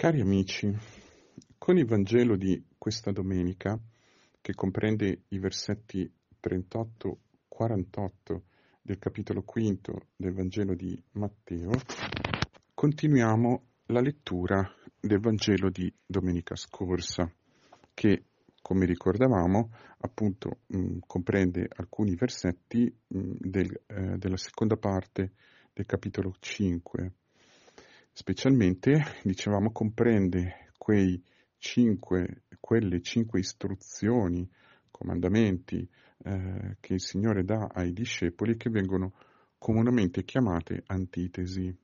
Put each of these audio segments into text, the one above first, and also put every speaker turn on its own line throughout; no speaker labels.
Cari amici, con il Vangelo di questa domenica, che comprende i versetti 38-48 del capitolo quinto del Vangelo di Matteo, continuiamo la lettura del Vangelo di domenica scorsa, che, come ricordavamo, appunto mh, comprende alcuni versetti mh, del, eh, della seconda parte del capitolo 5 specialmente, dicevamo, comprende quei cinque, quelle cinque istruzioni, comandamenti eh, che il Signore dà ai discepoli che vengono comunemente chiamate antitesi.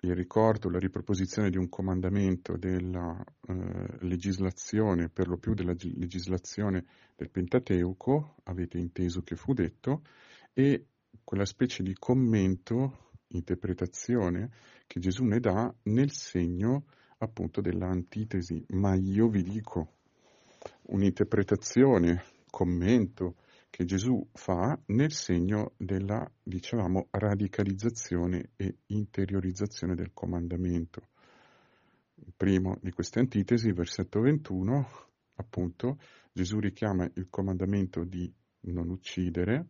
Il ricordo, la riproposizione di un comandamento della eh, legislazione, per lo più della legislazione del Pentateuco, avete inteso che fu detto, e quella specie di commento interpretazione che Gesù ne dà nel segno appunto dell'antitesi. Ma io vi dico, un'interpretazione, commento che Gesù fa nel segno della, dicevamo, radicalizzazione e interiorizzazione del comandamento. Il primo di queste antitesi, versetto 21, appunto, Gesù richiama il comandamento di non uccidere,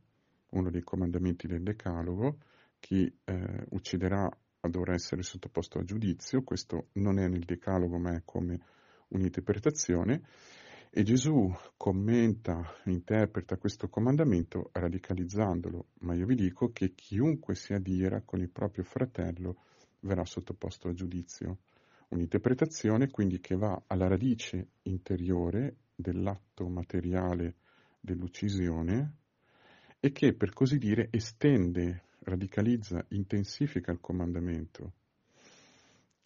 uno dei comandamenti del Decalogo, chi eh, ucciderà dovrà essere sottoposto a giudizio, questo non è nel decalogo ma è come un'interpretazione, e Gesù commenta, interpreta questo comandamento radicalizzandolo, ma io vi dico che chiunque si adira con il proprio fratello verrà sottoposto a giudizio. Un'interpretazione quindi che va alla radice interiore dell'atto materiale dell'uccisione e che per così dire estende radicalizza, intensifica il comandamento.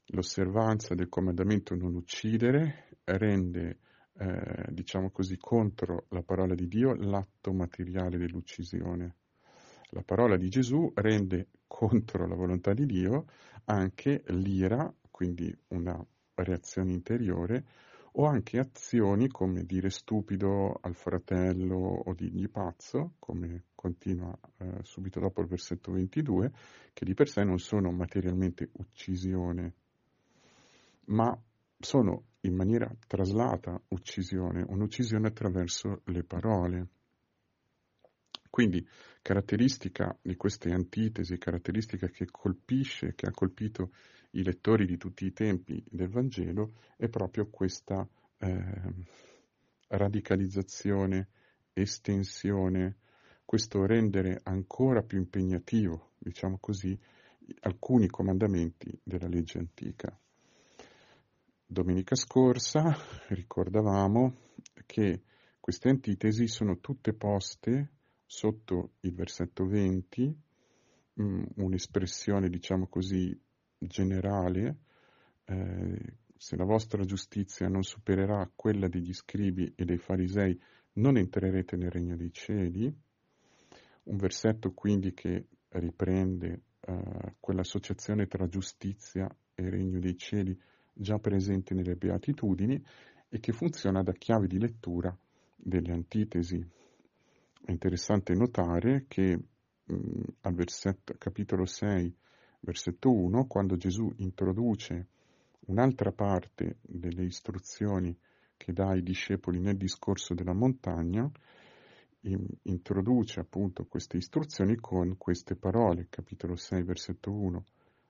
L'osservanza del comandamento non uccidere rende, eh, diciamo così, contro la parola di Dio l'atto materiale dell'uccisione. La parola di Gesù rende contro la volontà di Dio anche l'ira, quindi una reazione interiore, o anche azioni come dire stupido al fratello o dirgli pazzo, come continua eh, subito dopo il versetto 22, che di per sé non sono materialmente uccisione, ma sono in maniera traslata uccisione, un'uccisione attraverso le parole. Quindi caratteristica di queste antitesi, caratteristica che colpisce, che ha colpito i lettori di tutti i tempi del Vangelo, è proprio questa eh, radicalizzazione, estensione, questo rendere ancora più impegnativo, diciamo così, alcuni comandamenti della legge antica. Domenica scorsa ricordavamo che queste antitesi sono tutte poste sotto il versetto 20, mh, un'espressione, diciamo così, generale, eh, se la vostra giustizia non supererà quella degli scribi e dei farisei, non entrerete nel regno dei cieli. Un versetto quindi che riprende eh, quell'associazione tra giustizia e regno dei cieli già presente nelle beatitudini e che funziona da chiave di lettura delle antitesi è interessante notare che mh, al versetto, capitolo 6, versetto 1, quando Gesù introduce un'altra parte delle istruzioni che dà ai discepoli nel discorso della montagna, in, introduce appunto queste istruzioni con queste parole, capitolo 6, versetto 1.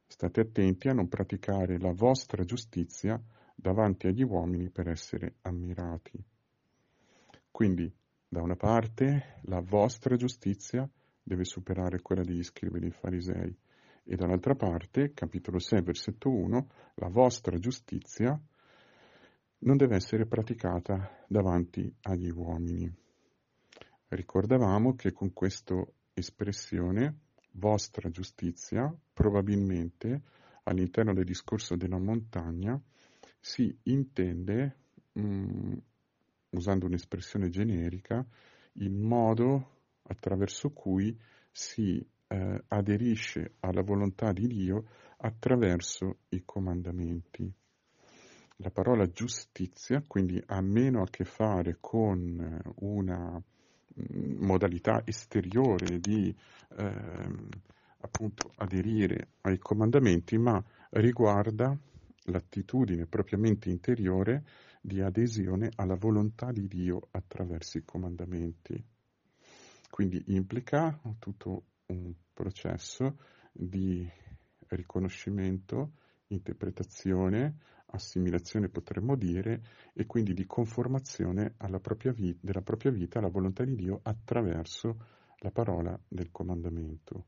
State attenti a non praticare la vostra giustizia davanti agli uomini per essere ammirati. Quindi da una parte la vostra giustizia deve superare quella degli scribi dei farisei e dall'altra parte, capitolo 6, versetto 1, la vostra giustizia non deve essere praticata davanti agli uomini. Ricordavamo che con questa espressione vostra giustizia probabilmente all'interno del discorso della montagna si intende mh, mm, usando un'espressione generica, il modo attraverso cui si eh, aderisce alla volontà di Dio attraverso i comandamenti. La parola giustizia quindi ha meno a che fare con eh, una mm, modalità esteriore di eh, appunto aderire ai comandamenti, ma riguarda l'attitudine propriamente interiore di adesione alla volontà di Dio attraverso i comandamenti. Quindi implica tutto un processo di riconoscimento, interpretazione, assimilazione potremmo dire, e quindi di conformazione propria vita, della propria vita alla volontà di Dio attraverso la parola del comandamento.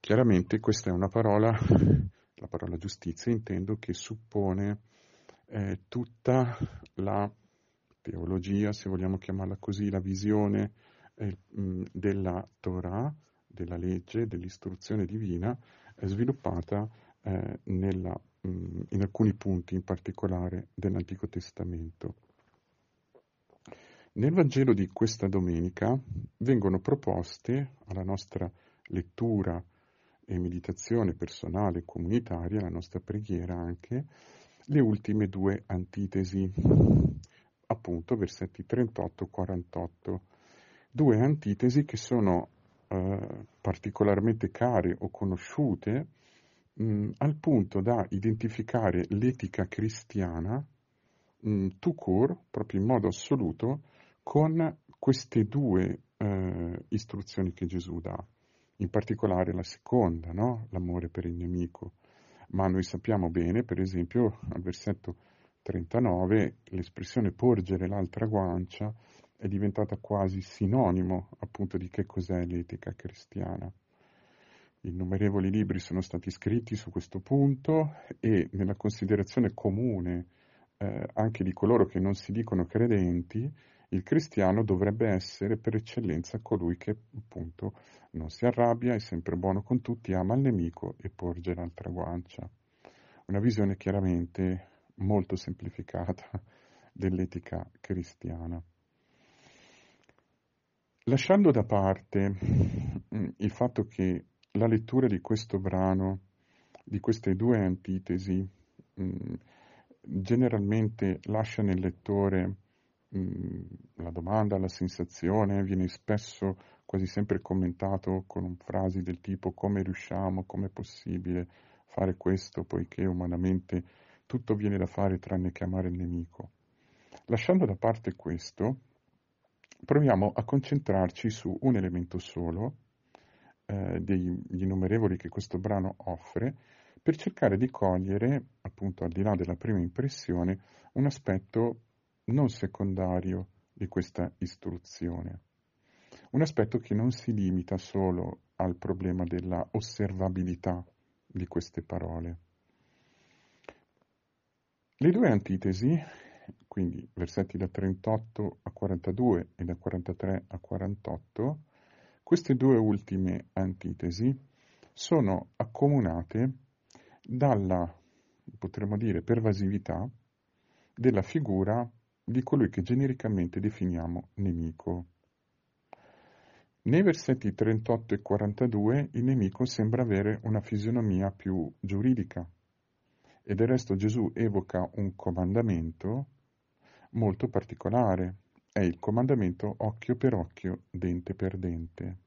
Chiaramente questa è una parola, la parola giustizia intendo, che suppone eh, tutta la teologia, se vogliamo chiamarla così, la visione eh, della Torah, della legge, dell'istruzione divina, eh, sviluppata nella, in alcuni punti in particolare dell'Antico Testamento. Nel Vangelo di questa domenica vengono proposte alla nostra lettura e meditazione personale e comunitaria, la nostra preghiera anche, le ultime due antitesi, appunto versetti 38-48. Due antitesi che sono eh, particolarmente care o conosciute mh, al punto da identificare l'etica cristiana mh, tout court, proprio in modo assoluto, con queste due eh, istruzioni che Gesù dà, in particolare la seconda, no? l'amore per il nemico. Ma noi sappiamo bene, per esempio, al versetto 39, l'espressione porgere l'altra guancia è diventata quasi sinonimo appunto di che cos'è l'etica cristiana. Innumerevoli libri sono stati scritti su questo punto e nella considerazione comune eh, anche di coloro che non si dicono credenti, il cristiano dovrebbe essere per eccellenza colui che appunto non si arrabbia, è sempre buono con tutti, ama il nemico e porge l'altra guancia. Una visione chiaramente molto semplificata dell'etica cristiana. Lasciando da parte mm, il fatto che la lettura di questo brano, di queste due antitesi, mm, generalmente lascia nel lettore la domanda, la sensazione, viene spesso, quasi sempre commentato con frasi del tipo come riusciamo, come è possibile fare questo, poiché umanamente tutto viene da fare tranne che amare il nemico. Lasciando da parte questo, proviamo a concentrarci su un elemento solo, eh, degli innumerevoli che questo brano offre, per cercare di cogliere, appunto al di là della prima impressione, un aspetto non secondario di questa istruzione. Un aspetto che non si limita solo al problema della osservabilità di queste parole. Le due antitesi, quindi versetti da 38 a 42 e da 43 a 48, queste due ultime antitesi sono accomunate dalla, potremmo dire, pervasività della figura di colui che genericamente definiamo nemico. Nei versetti 38 e 42 il nemico sembra avere una fisionomia più giuridica e del resto Gesù evoca un comandamento molto particolare è il comandamento occhio per occhio, dente per dente,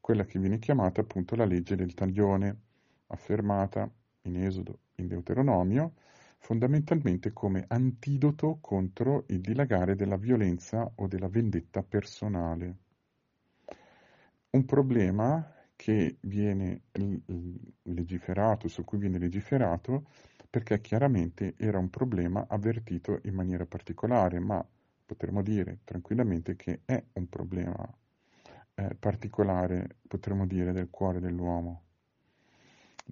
quella che viene chiamata appunto la legge del taglione, affermata in Esodo, in Deuteronomio, fondamentalmente come antidoto contro il dilagare della violenza o della vendetta personale. Un problema che viene legiferato, su cui viene legiferato, perché chiaramente era un problema avvertito in maniera particolare, ma potremmo dire tranquillamente che è un problema eh, particolare, potremmo dire, del cuore dell'uomo.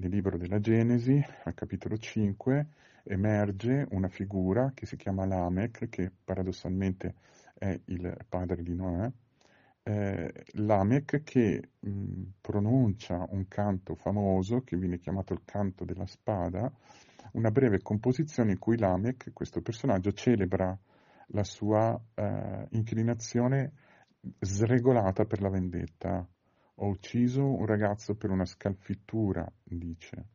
Nel libro della Genesi, al capitolo 5, emerge una figura che si chiama Lamech, che paradossalmente è il padre di Noè, eh, Lamech che mh, pronuncia un canto famoso che viene chiamato il canto della spada, una breve composizione in cui Lamech, questo personaggio, celebra la sua eh, inclinazione sregolata per la vendetta. Ho ucciso un ragazzo per una scalfittura, dice.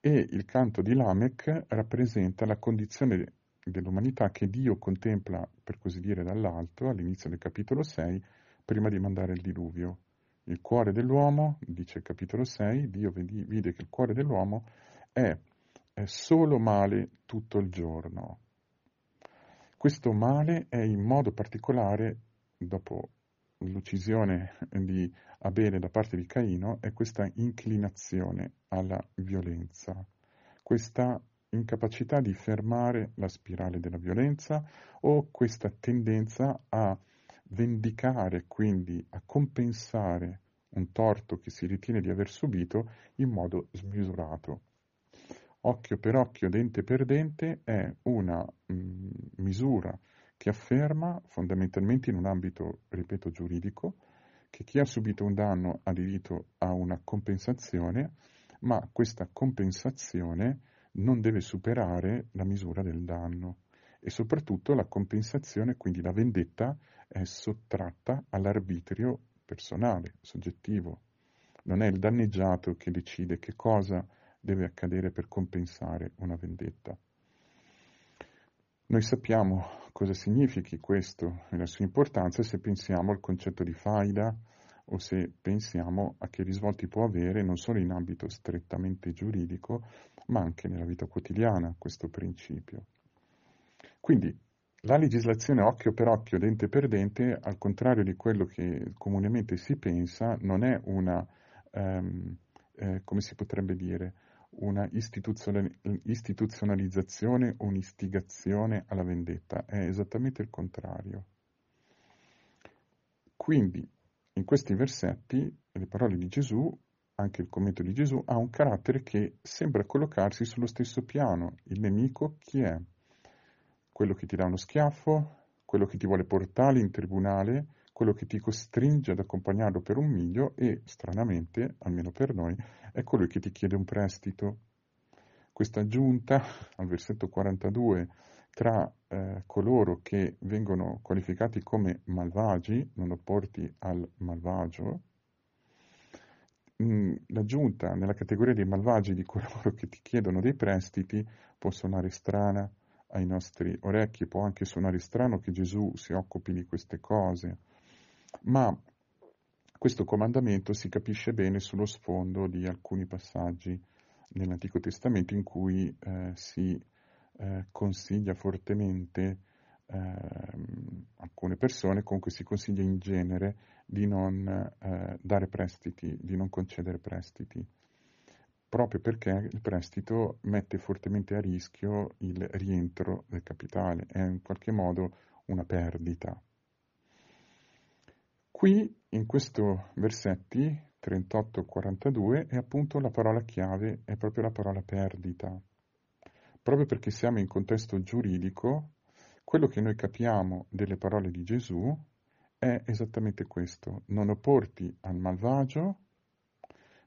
E il canto di Lamech rappresenta la condizione dell'umanità che Dio contempla, per così dire, dall'alto, all'inizio del capitolo 6, prima di mandare il diluvio. Il cuore dell'uomo, dice il capitolo 6, Dio vide che il cuore dell'uomo è è solo male tutto il giorno. Questo male è in modo particolare, dopo l'uccisione di Abele da parte di Caino, è questa inclinazione alla violenza, questa incapacità di fermare la spirale della violenza o questa tendenza a vendicare, quindi a compensare un torto che si ritiene di aver subito in modo smisurato. Occhio per occhio, dente per dente è una mh, mm, misura che afferma fondamentalmente in un ambito, ripeto, giuridico, che chi ha subito un danno ha diritto a una compensazione, ma questa compensazione non deve superare la misura del danno e soprattutto la compensazione, quindi la vendetta, è sottratta all'arbitrio personale, soggettivo. Non è il danneggiato che decide che cosa deve accadere per compensare una vendetta. Noi sappiamo cosa significhi questo e la sua importanza se pensiamo al concetto di faida o se pensiamo a che risvolti può avere non solo in ambito strettamente giuridico, ma anche nella vita quotidiana questo principio. Quindi la legislazione occhio per occhio, dente per dente, al contrario di quello che comunemente si pensa, non è una, um, eh, come si potrebbe dire, una istituzionalizzazione o un'istigazione alla vendetta, è esattamente il contrario. Quindi, in questi versetti, le parole di Gesù, anche il commento di Gesù, ha un carattere che sembra collocarsi sullo stesso piano. Il nemico chi è? quello che ti dà uno schiaffo, quello che ti vuole portare in tribunale, quello che ti costringe ad accompagnarlo per un miglio e, stranamente, almeno per noi, è colui che ti chiede un prestito. Questa aggiunta al versetto 42 tra eh, coloro che vengono qualificati come malvagi, non opporti al malvagio, mm, l'aggiunta nella categoria dei malvagi di coloro che ti chiedono dei prestiti può suonare strana, ai nostri orecchi, può anche suonare strano che Gesù si occupi di queste cose, ma questo comandamento si capisce bene sullo sfondo di alcuni passaggi nell'Antico Testamento in cui eh, si eh, consiglia fortemente eh, alcune persone, comunque si consiglia in genere di non eh, dare prestiti, di non concedere prestiti proprio perché il prestito mette fortemente a rischio il rientro del capitale, è in qualche modo una perdita. Qui, in questi versetti 38-42, è appunto la parola chiave, è proprio la parola perdita. Proprio perché siamo in contesto giuridico, quello che noi capiamo delle parole di Gesù è esattamente questo. Non opporti al malvagio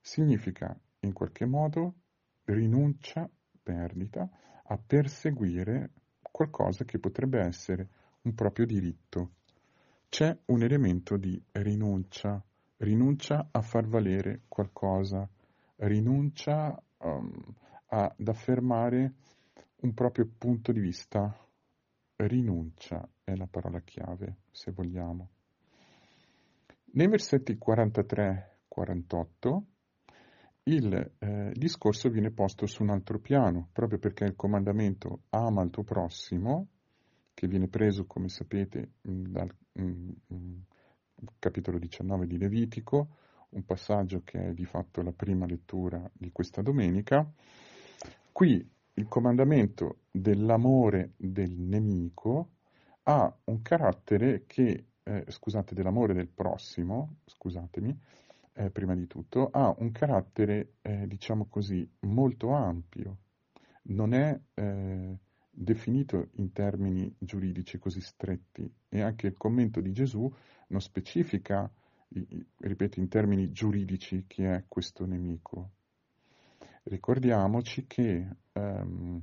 significa in qualche modo rinuncia, perdita, a perseguire qualcosa che potrebbe essere un proprio diritto. C'è un elemento di rinuncia, rinuncia a far valere qualcosa, rinuncia um, ad affermare un proprio punto di vista. Rinuncia è la parola chiave, se vogliamo. Nei versetti 43-48 il eh, discorso viene posto su un altro piano, proprio perché il comandamento ama il tuo prossimo, che viene preso, come sapete, dal capitolo 19 di Levitico, un passaggio che è di fatto la prima lettura di questa domenica. Qui il comandamento dell'amore del nemico ha un carattere che, eh, scusate, dell'amore del prossimo, scusatemi, eh, prima di tutto, ha un carattere, eh, diciamo così, molto ampio, non è eh, definito in termini giuridici così stretti e anche il commento di Gesù non specifica, ripeto, in termini giuridici chi è questo nemico. Ricordiamoci che ehm,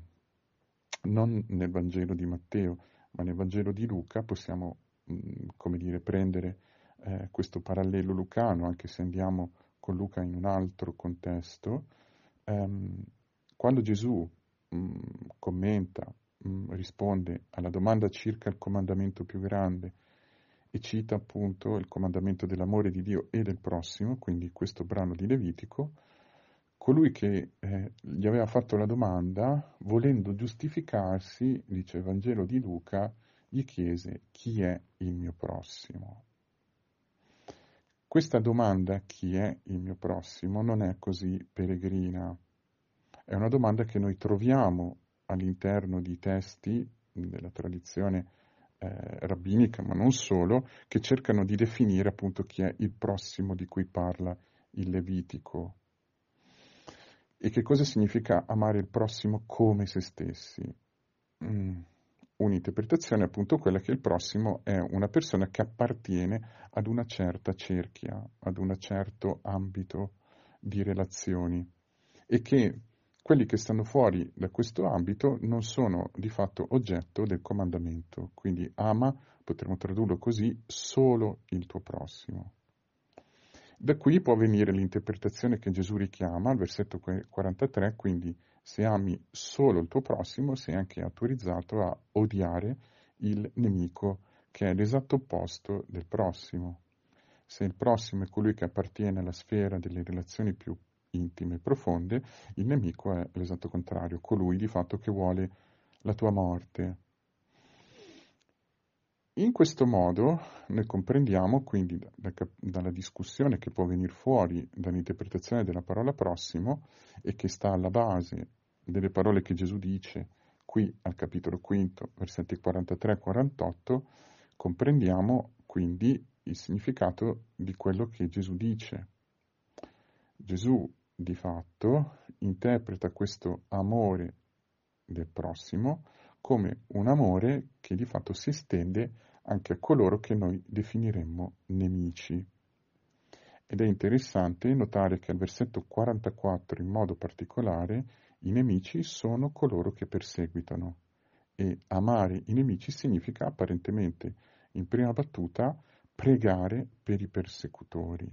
non nel Vangelo di Matteo, ma nel Vangelo di Luca possiamo, mh, come dire, prendere eh, questo parallelo lucano, anche se andiamo con Luca in un altro contesto, ehm, quando Gesù mm, commenta, mh, mm, risponde alla domanda circa il comandamento più grande e cita appunto il comandamento dell'amore di Dio e del prossimo, quindi questo brano di Levitico, colui che eh, gli aveva fatto la domanda, volendo giustificarsi, dice il Vangelo di Luca, gli chiese chi è il mio prossimo. Questa domanda, chi è il mio prossimo, non è così peregrina. È una domanda che noi troviamo all'interno di testi della tradizione eh, rabbinica, ma non solo, che cercano di definire appunto chi è il prossimo di cui parla il Levitico. E che cosa significa amare il prossimo come se stessi? Mm. Un'interpretazione è appunto quella che il prossimo è una persona che appartiene ad una certa cerchia, ad un certo ambito di relazioni e che quelli che stanno fuori da questo ambito non sono di fatto oggetto del comandamento. Quindi ama, potremmo tradurlo così, solo il tuo prossimo. Da qui può venire l'interpretazione che Gesù richiama al versetto 43, quindi se ami solo il tuo prossimo sei anche autorizzato a odiare il nemico che è l'esatto opposto del prossimo. Se il prossimo è colui che appartiene alla sfera delle relazioni più intime e profonde, il nemico è l'esatto contrario, colui di fatto che vuole la tua morte. In questo modo noi comprendiamo quindi da, da, dalla discussione che può venire fuori dall'interpretazione della parola prossimo e che sta alla base delle parole che Gesù dice qui al capitolo quinto, versetti 43 e 48, comprendiamo quindi il significato di quello che Gesù dice. Gesù di fatto interpreta questo amore del prossimo come un amore che di fatto si estende anche a coloro che noi definiremmo nemici. Ed è interessante notare che al versetto 44 in modo particolare i nemici sono coloro che perseguitano e amare i nemici significa apparentemente in prima battuta pregare per i persecutori.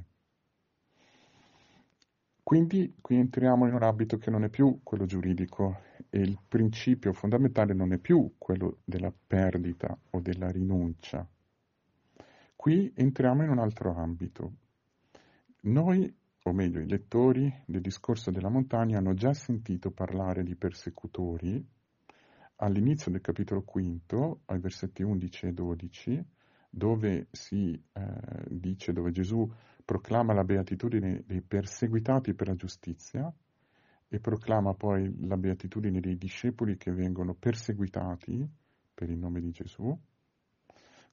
Quindi qui entriamo in un ambito che non è più quello giuridico e il principio fondamentale non è più quello della perdita o della rinuncia. Qui entriamo in un altro ambito. Noi, o meglio i lettori del discorso della montagna, hanno già sentito parlare di persecutori all'inizio del capitolo quinto, ai versetti 11 e 12, dove si eh, dice, dove Gesù proclama la beatitudine dei perseguitati per la giustizia e proclama poi la beatitudine dei discepoli che vengono perseguitati per il nome di Gesù.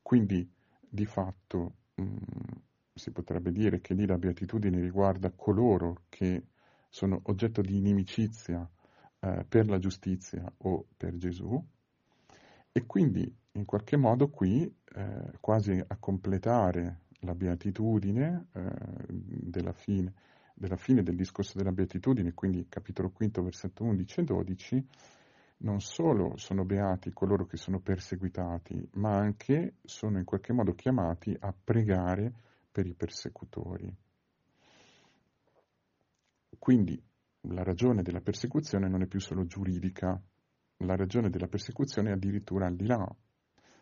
Quindi di fatto mh, mm, si potrebbe dire che lì la beatitudine riguarda coloro che sono oggetto di inimicizia eh, per la giustizia o per Gesù. E quindi in qualche modo qui, eh, quasi a completare la beatitudine eh, della, fine, della, fine, del discorso della beatitudine, quindi capitolo 5, versetto 11 e 12, non solo sono beati coloro che sono perseguitati, ma anche sono in qualche modo chiamati a pregare per i persecutori. Quindi la ragione della persecuzione non è più solo giuridica, la ragione della persecuzione è addirittura al di là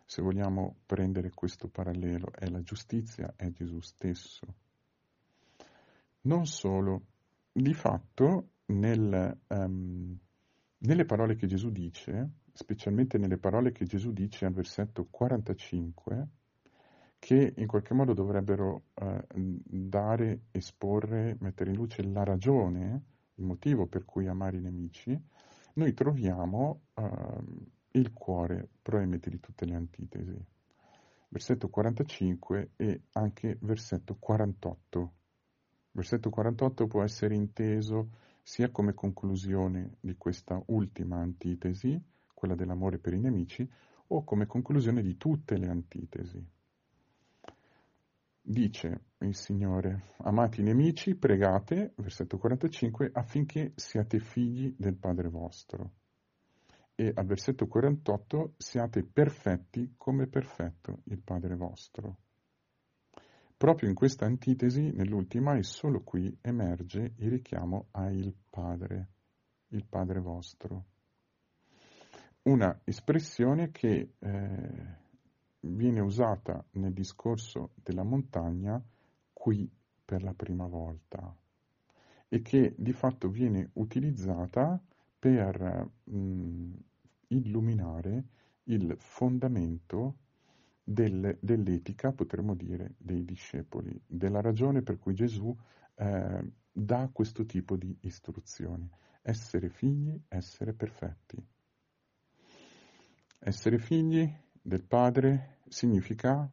se vogliamo prendere questo parallelo, è la giustizia, è Gesù stesso. Non solo, di fatto nel, um, nelle parole che Gesù dice, specialmente nelle parole che Gesù dice al versetto 45, che in qualche modo dovrebbero uh, dare, esporre, mettere in luce la ragione, il motivo per cui amare i nemici, noi troviamo uh, il cuore proemete di tutte le antitesi. Versetto 45 e anche versetto 48. Versetto 48 può essere inteso sia come conclusione di questa ultima antitesi, quella dell'amore per i nemici, o come conclusione di tutte le antitesi. Dice il Signore, amati i nemici, pregate, versetto 45, affinché siate figli del Padre vostro e al versetto 48 siate perfetti come perfetto il Padre vostro. Proprio in questa antitesi, nell'ultima, e solo qui emerge il richiamo a il Padre, il Padre vostro. Una espressione che eh, viene usata nel discorso della montagna qui per la prima volta e che di fatto viene utilizzata per mh, illuminare il fondamento del, dell'etica, potremmo dire, dei discepoli, della ragione per cui Gesù eh, dà questo tipo di istruzioni. Essere figli, essere perfetti. Essere figli del Padre significa,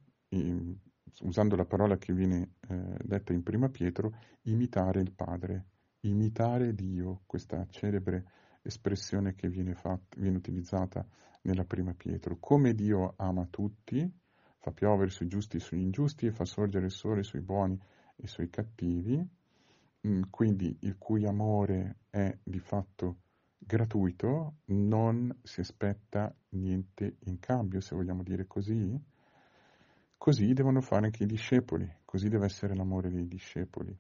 usando la parola che viene eh, detta in Prima Pietro, imitare il Padre, imitare Dio, questa celebre espressione che viene, fatta, viene utilizzata nella Prima Pietro. Come Dio ama tutti, fa piovere sui giusti e sugli ingiusti e fa sorgere il sole sui buoni e sui cattivi, mm, quindi il cui amore è di fatto gratuito, non si aspetta niente in cambio, se vogliamo dire così. Così devono fare anche i discepoli, così deve essere l'amore dei discepoli.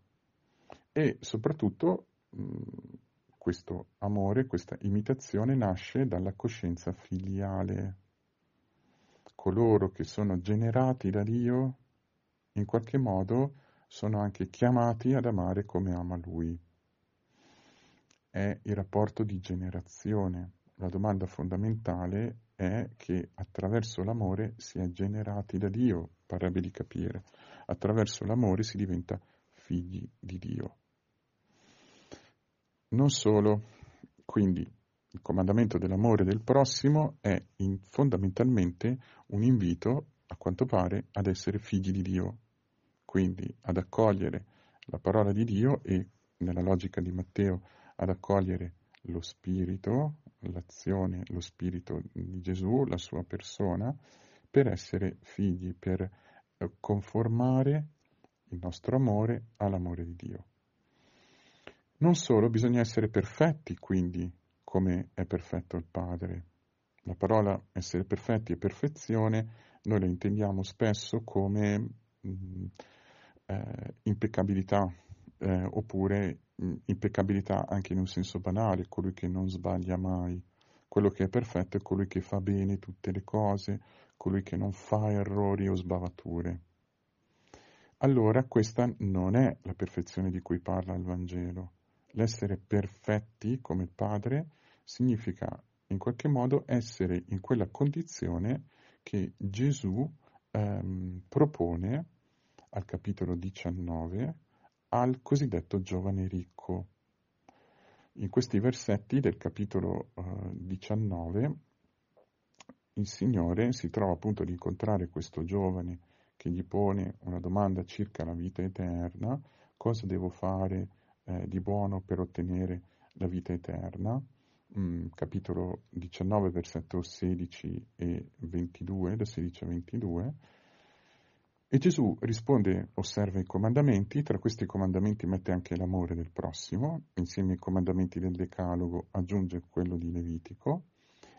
E soprattutto mm, questo amore, questa imitazione nasce dalla coscienza filiale coloro che sono generati da Dio, in qualche modo sono anche chiamati ad amare come ama Lui. È il rapporto di generazione. La domanda fondamentale è che attraverso l'amore si è generati da Dio, parrebbe di capire. Attraverso l'amore si diventa figli di Dio. Non solo, quindi il comandamento dell'amore del prossimo è in, fondamentalmente un invito, a quanto pare, ad essere figli di Dio, quindi ad accogliere la parola di Dio e, nella logica di Matteo, ad accogliere lo spirito, l'azione, lo spirito di Gesù, la sua persona, per essere figli, per eh, conformare il nostro amore all'amore di Dio. Non solo, bisogna essere perfetti, quindi, come è perfetto il Padre. La parola essere perfetti e perfezione noi la intendiamo spesso come mh, mm, eh, impeccabilità, eh, oppure mh, mm, impeccabilità anche in un senso banale, colui che non sbaglia mai. Quello che è perfetto è colui che fa bene tutte le cose, colui che non fa errori o sbavature. Allora questa non è la perfezione di cui parla il Vangelo. L'essere perfetti come il Padre significa in qualche modo essere in quella condizione che Gesù ehm, propone al capitolo 19 al cosiddetto giovane ricco. In questi versetti del capitolo eh, 19 il Signore si trova appunto ad incontrare questo giovane che gli pone una domanda circa la vita eterna, cosa devo fare eh, di buono per ottenere la vita eterna. Mm, capitolo 19, versetto 16 e 22, da 16 a 22, e Gesù risponde, osserva i comandamenti, tra questi comandamenti mette anche l'amore del prossimo, insieme ai comandamenti del Decalogo aggiunge quello di Levitico,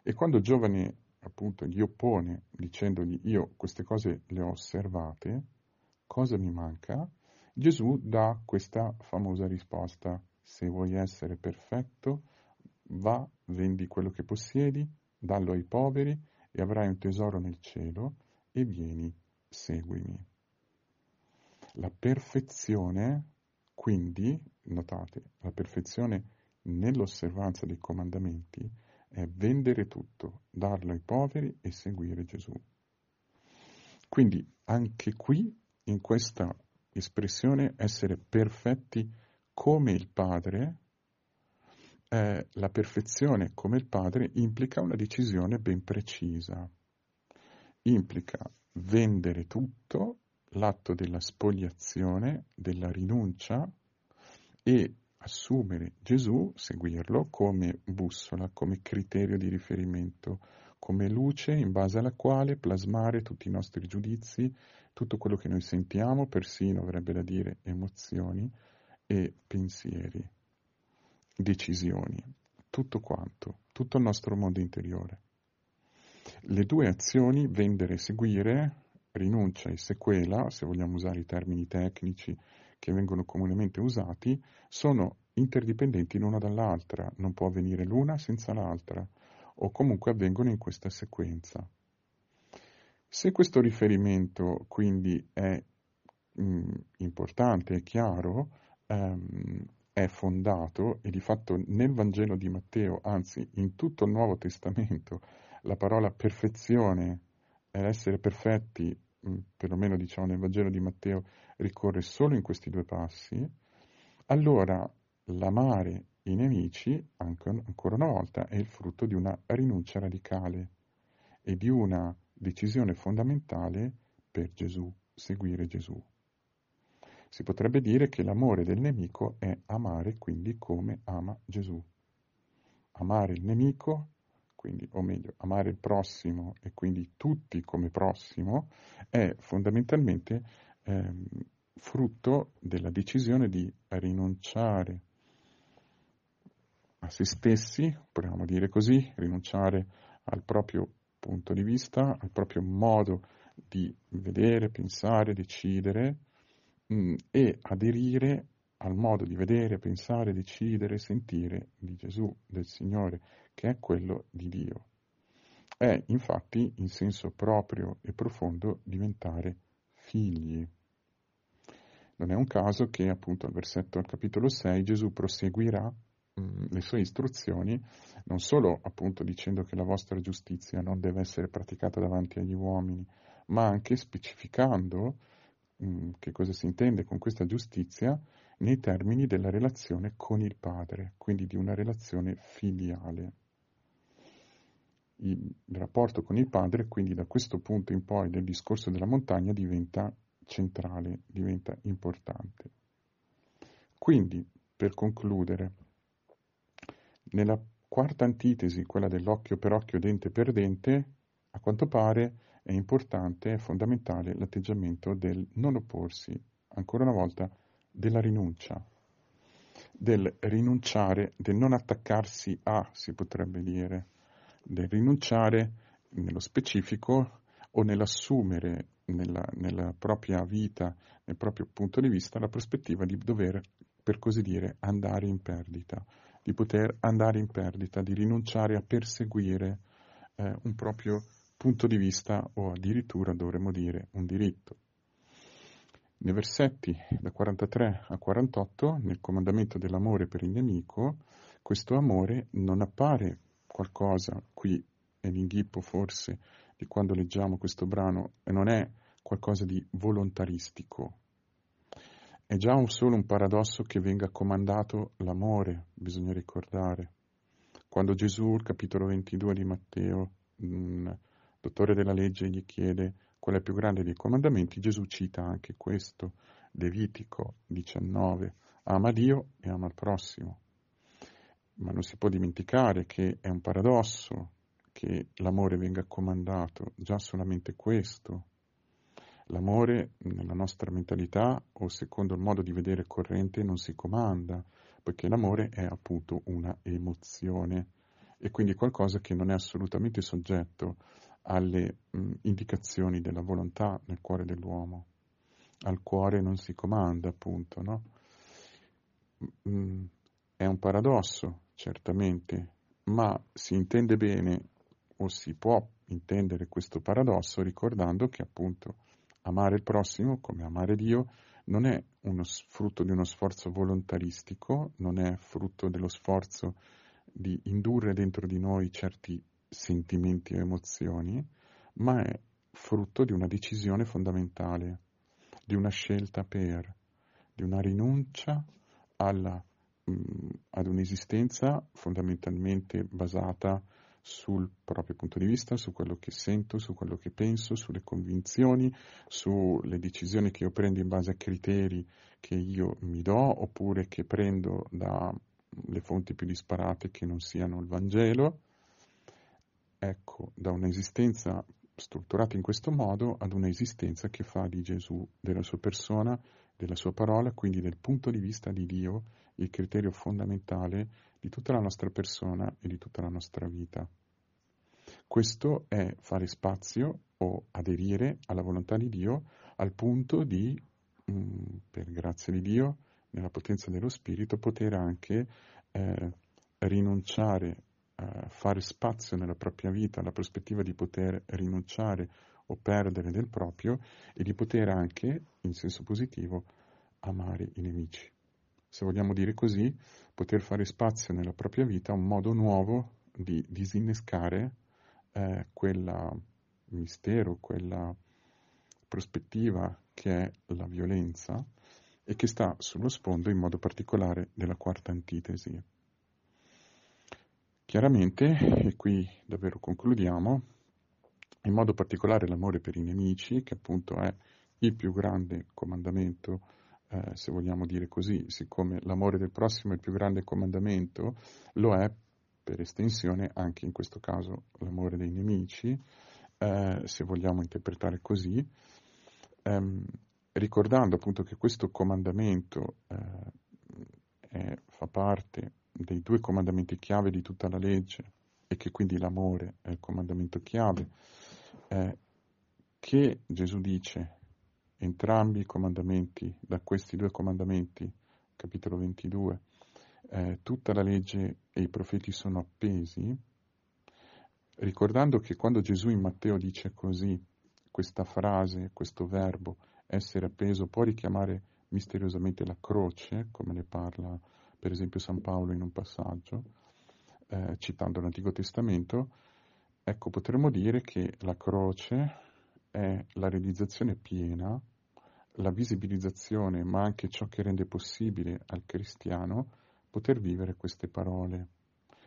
e quando il giovane appunto gli oppone dicendogli io queste cose le ho osservate, cosa mi manca? Gesù dà questa famosa risposta, se vuoi essere perfetto, Va, vendi quello che possiedi, dallo ai poveri e avrai un tesoro nel cielo e vieni, seguimi. La perfezione, quindi, notate, la perfezione nell'osservanza dei comandamenti è vendere tutto, darlo ai poveri e seguire Gesù. Quindi anche qui, in questa espressione, essere perfetti come il Padre, eh, la perfezione come il Padre implica una decisione ben precisa. Implica vendere tutto, l'atto della spogliazione, della rinuncia e assumere Gesù, seguirlo come bussola, come criterio di riferimento, come luce in base alla quale plasmare tutti i nostri giudizi, tutto quello che noi sentiamo, persino avrebbe da dire emozioni e pensieri decisioni, tutto quanto, tutto il nostro mondo interiore. Le due azioni, vendere e seguire, rinuncia e sequela, se vogliamo usare i termini tecnici che vengono comunemente usati, sono interdipendenti l'una dall'altra, non può avvenire l'una senza l'altra, o comunque avvengono in questa sequenza. Se questo riferimento quindi è mh, mm, importante e chiaro, ehm, è fondato e di fatto nel Vangelo di Matteo, anzi in tutto il Nuovo Testamento, la parola perfezione essere perfetti, mm, perlomeno diciamo nel Vangelo di Matteo, ricorre solo in questi due passi, allora l'amare i nemici, ancora una volta, è il frutto di una rinuncia radicale e di una decisione fondamentale per Gesù, seguire Gesù. Si potrebbe dire che l'amore del nemico è amare quindi come ama Gesù. Amare il nemico, quindi, o meglio, amare il prossimo e quindi tutti come prossimo, è fondamentalmente ehm, frutto della decisione di rinunciare a se stessi, possiamo dire così, rinunciare al proprio punto di vista, al proprio modo di vedere, pensare, decidere, mh, mm, e aderire al modo di vedere, pensare, decidere, sentire di Gesù, del Signore, che è quello di Dio. È infatti in senso proprio e profondo diventare figli. Non è un caso che appunto al versetto al capitolo 6 Gesù proseguirà le sue istruzioni, non solo appunto dicendo che la vostra giustizia non deve essere praticata davanti agli uomini, ma anche specificando Mm, che cosa si intende con questa giustizia nei termini della relazione con il padre, quindi di una relazione filiale. Il rapporto con il padre, quindi da questo punto in poi del discorso della montagna, diventa centrale, diventa importante. Quindi, per concludere, nella quarta antitesi, quella dell'occhio per occhio, dente per dente, a quanto pare è importante, è fondamentale l'atteggiamento del non opporsi, ancora una volta, della rinuncia, del rinunciare, del non attaccarsi a, si potrebbe dire, del rinunciare nello specifico o nell'assumere nella, nella propria vita, nel proprio punto di vista, la prospettiva di dover, per così dire, andare in perdita, di poter andare in perdita, di rinunciare a perseguire eh, un proprio punto di vista o addirittura dovremmo dire un diritto. Nei versetti da 43 a 48, nel comandamento dell'amore per il nemico, questo amore non appare qualcosa, qui è l'inghippo forse di quando leggiamo questo brano, non è qualcosa di volontaristico. È già un solo un paradosso che venga comandato l'amore, bisogna ricordare. Quando Gesù, capitolo 22 di Matteo, mh, dottore della legge gli chiede qual è il più grande dei comandamenti, Gesù cita anche questo, Levitico 19, ama Dio e ama il prossimo. Ma non si può dimenticare che è un paradosso che l'amore venga comandato, già solamente questo. L'amore nella nostra mentalità o secondo il modo di vedere corrente non si comanda, poiché l'amore è appunto una emozione e quindi qualcosa che non è assolutamente soggetto alle mh, indicazioni della volontà nel cuore dell'uomo. Al cuore non si comanda, appunto, no? Mh, è un paradosso, certamente, ma si intende bene o si può intendere questo paradosso ricordando che appunto amare il prossimo come amare Dio non è uno, frutto di uno sforzo volontaristico, non è frutto dello sforzo di indurre dentro di noi certi sentimenti e emozioni, ma è frutto di una decisione fondamentale, di una scelta per, di una rinuncia alla, mh, mm, ad un'esistenza fondamentalmente basata sul proprio punto di vista, su quello che sento, su quello che penso, sulle convinzioni, sulle decisioni che io prendo in base a criteri che io mi do oppure che prendo dalle fonti più disparate che non siano il Vangelo. Ecco, da un'esistenza strutturata in questo modo ad un'esistenza che fa di Gesù, della sua persona, della sua parola, quindi del punto di vista di Dio, il criterio fondamentale di tutta la nostra persona e di tutta la nostra vita. Questo è fare spazio o aderire alla volontà di Dio al punto di, mh, mm, per grazia di Dio, nella potenza dello Spirito, poter anche eh, rinunciare fare spazio nella propria vita alla prospettiva di poter rinunciare o perdere del proprio e di poter anche, in senso positivo, amare i nemici. se vogliamo dire così, poter fare spazio nella propria vita a un modo nuovo di disinnescare eh, quel mistero, quella prospettiva che è la violenza e che sta sullo sfondo in modo particolare della quarta antitesi. Chiaramente, e qui davvero concludiamo, in modo particolare l'amore per i nemici, che appunto è il più grande comandamento, eh, se vogliamo dire così, siccome l'amore del prossimo è il più grande comandamento, lo è per estensione anche in questo caso l'amore dei nemici, eh, se vogliamo interpretare così, ehm, ricordando appunto che questo comandamento eh, è, fa parte dei due comandamenti chiave di tutta la legge e che quindi l'amore è il comandamento chiave, eh, che Gesù dice entrambi i comandamenti, da questi due comandamenti, capitolo 22, eh, tutta la legge e i profeti sono appesi, ricordando che quando Gesù in Matteo dice così, questa frase, questo verbo, essere appeso, può richiamare misteriosamente la croce, come ne parla per esempio San Paolo in un passaggio, eh, citando l'Antico Testamento, ecco potremmo dire che la croce è la realizzazione piena, la visibilizzazione, ma anche ciò che rende possibile al cristiano poter vivere queste parole,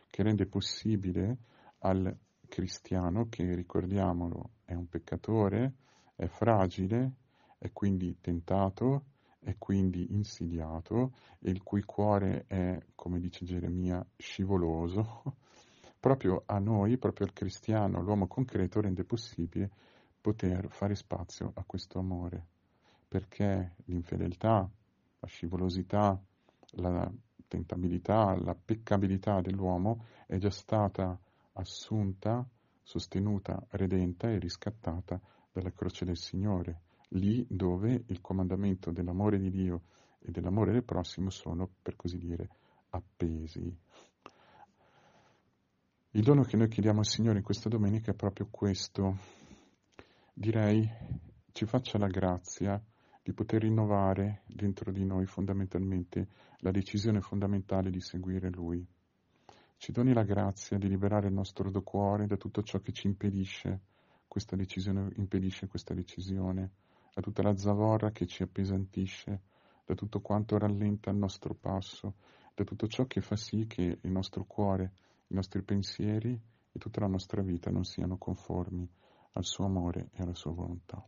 che rende possibile al cristiano, che ricordiamolo è un peccatore, è fragile, è quindi tentato, è quindi insidiato e il cui cuore è, come dice Geremia, scivoloso, proprio a noi, proprio al cristiano, l'uomo concreto rende possibile poter fare spazio a questo amore, perché l'infedeltà, la scivolosità, la tentabilità, la peccabilità dell'uomo è già stata assunta, sostenuta, redenta e riscattata dalla croce del Signore, lì dove il comandamento dell'amore di Dio e dell'amore del prossimo sono, per così dire, appesi. Il dono che noi chiediamo al Signore in questa domenica è proprio questo. Direi ci faccia la grazia di poter rinnovare dentro di noi fondamentalmente la decisione fondamentale di seguire Lui. Ci doni la grazia di liberare il nostro cuore da tutto ciò che ci impedisce questa decisione, impedisce questa decisione, da tutta la zavorra che ci appesantisce, da tutto quanto rallenta il nostro passo, da tutto ciò che fa sì che il nostro cuore, i nostri pensieri e tutta la nostra vita non siano conformi al suo amore e alla sua volontà.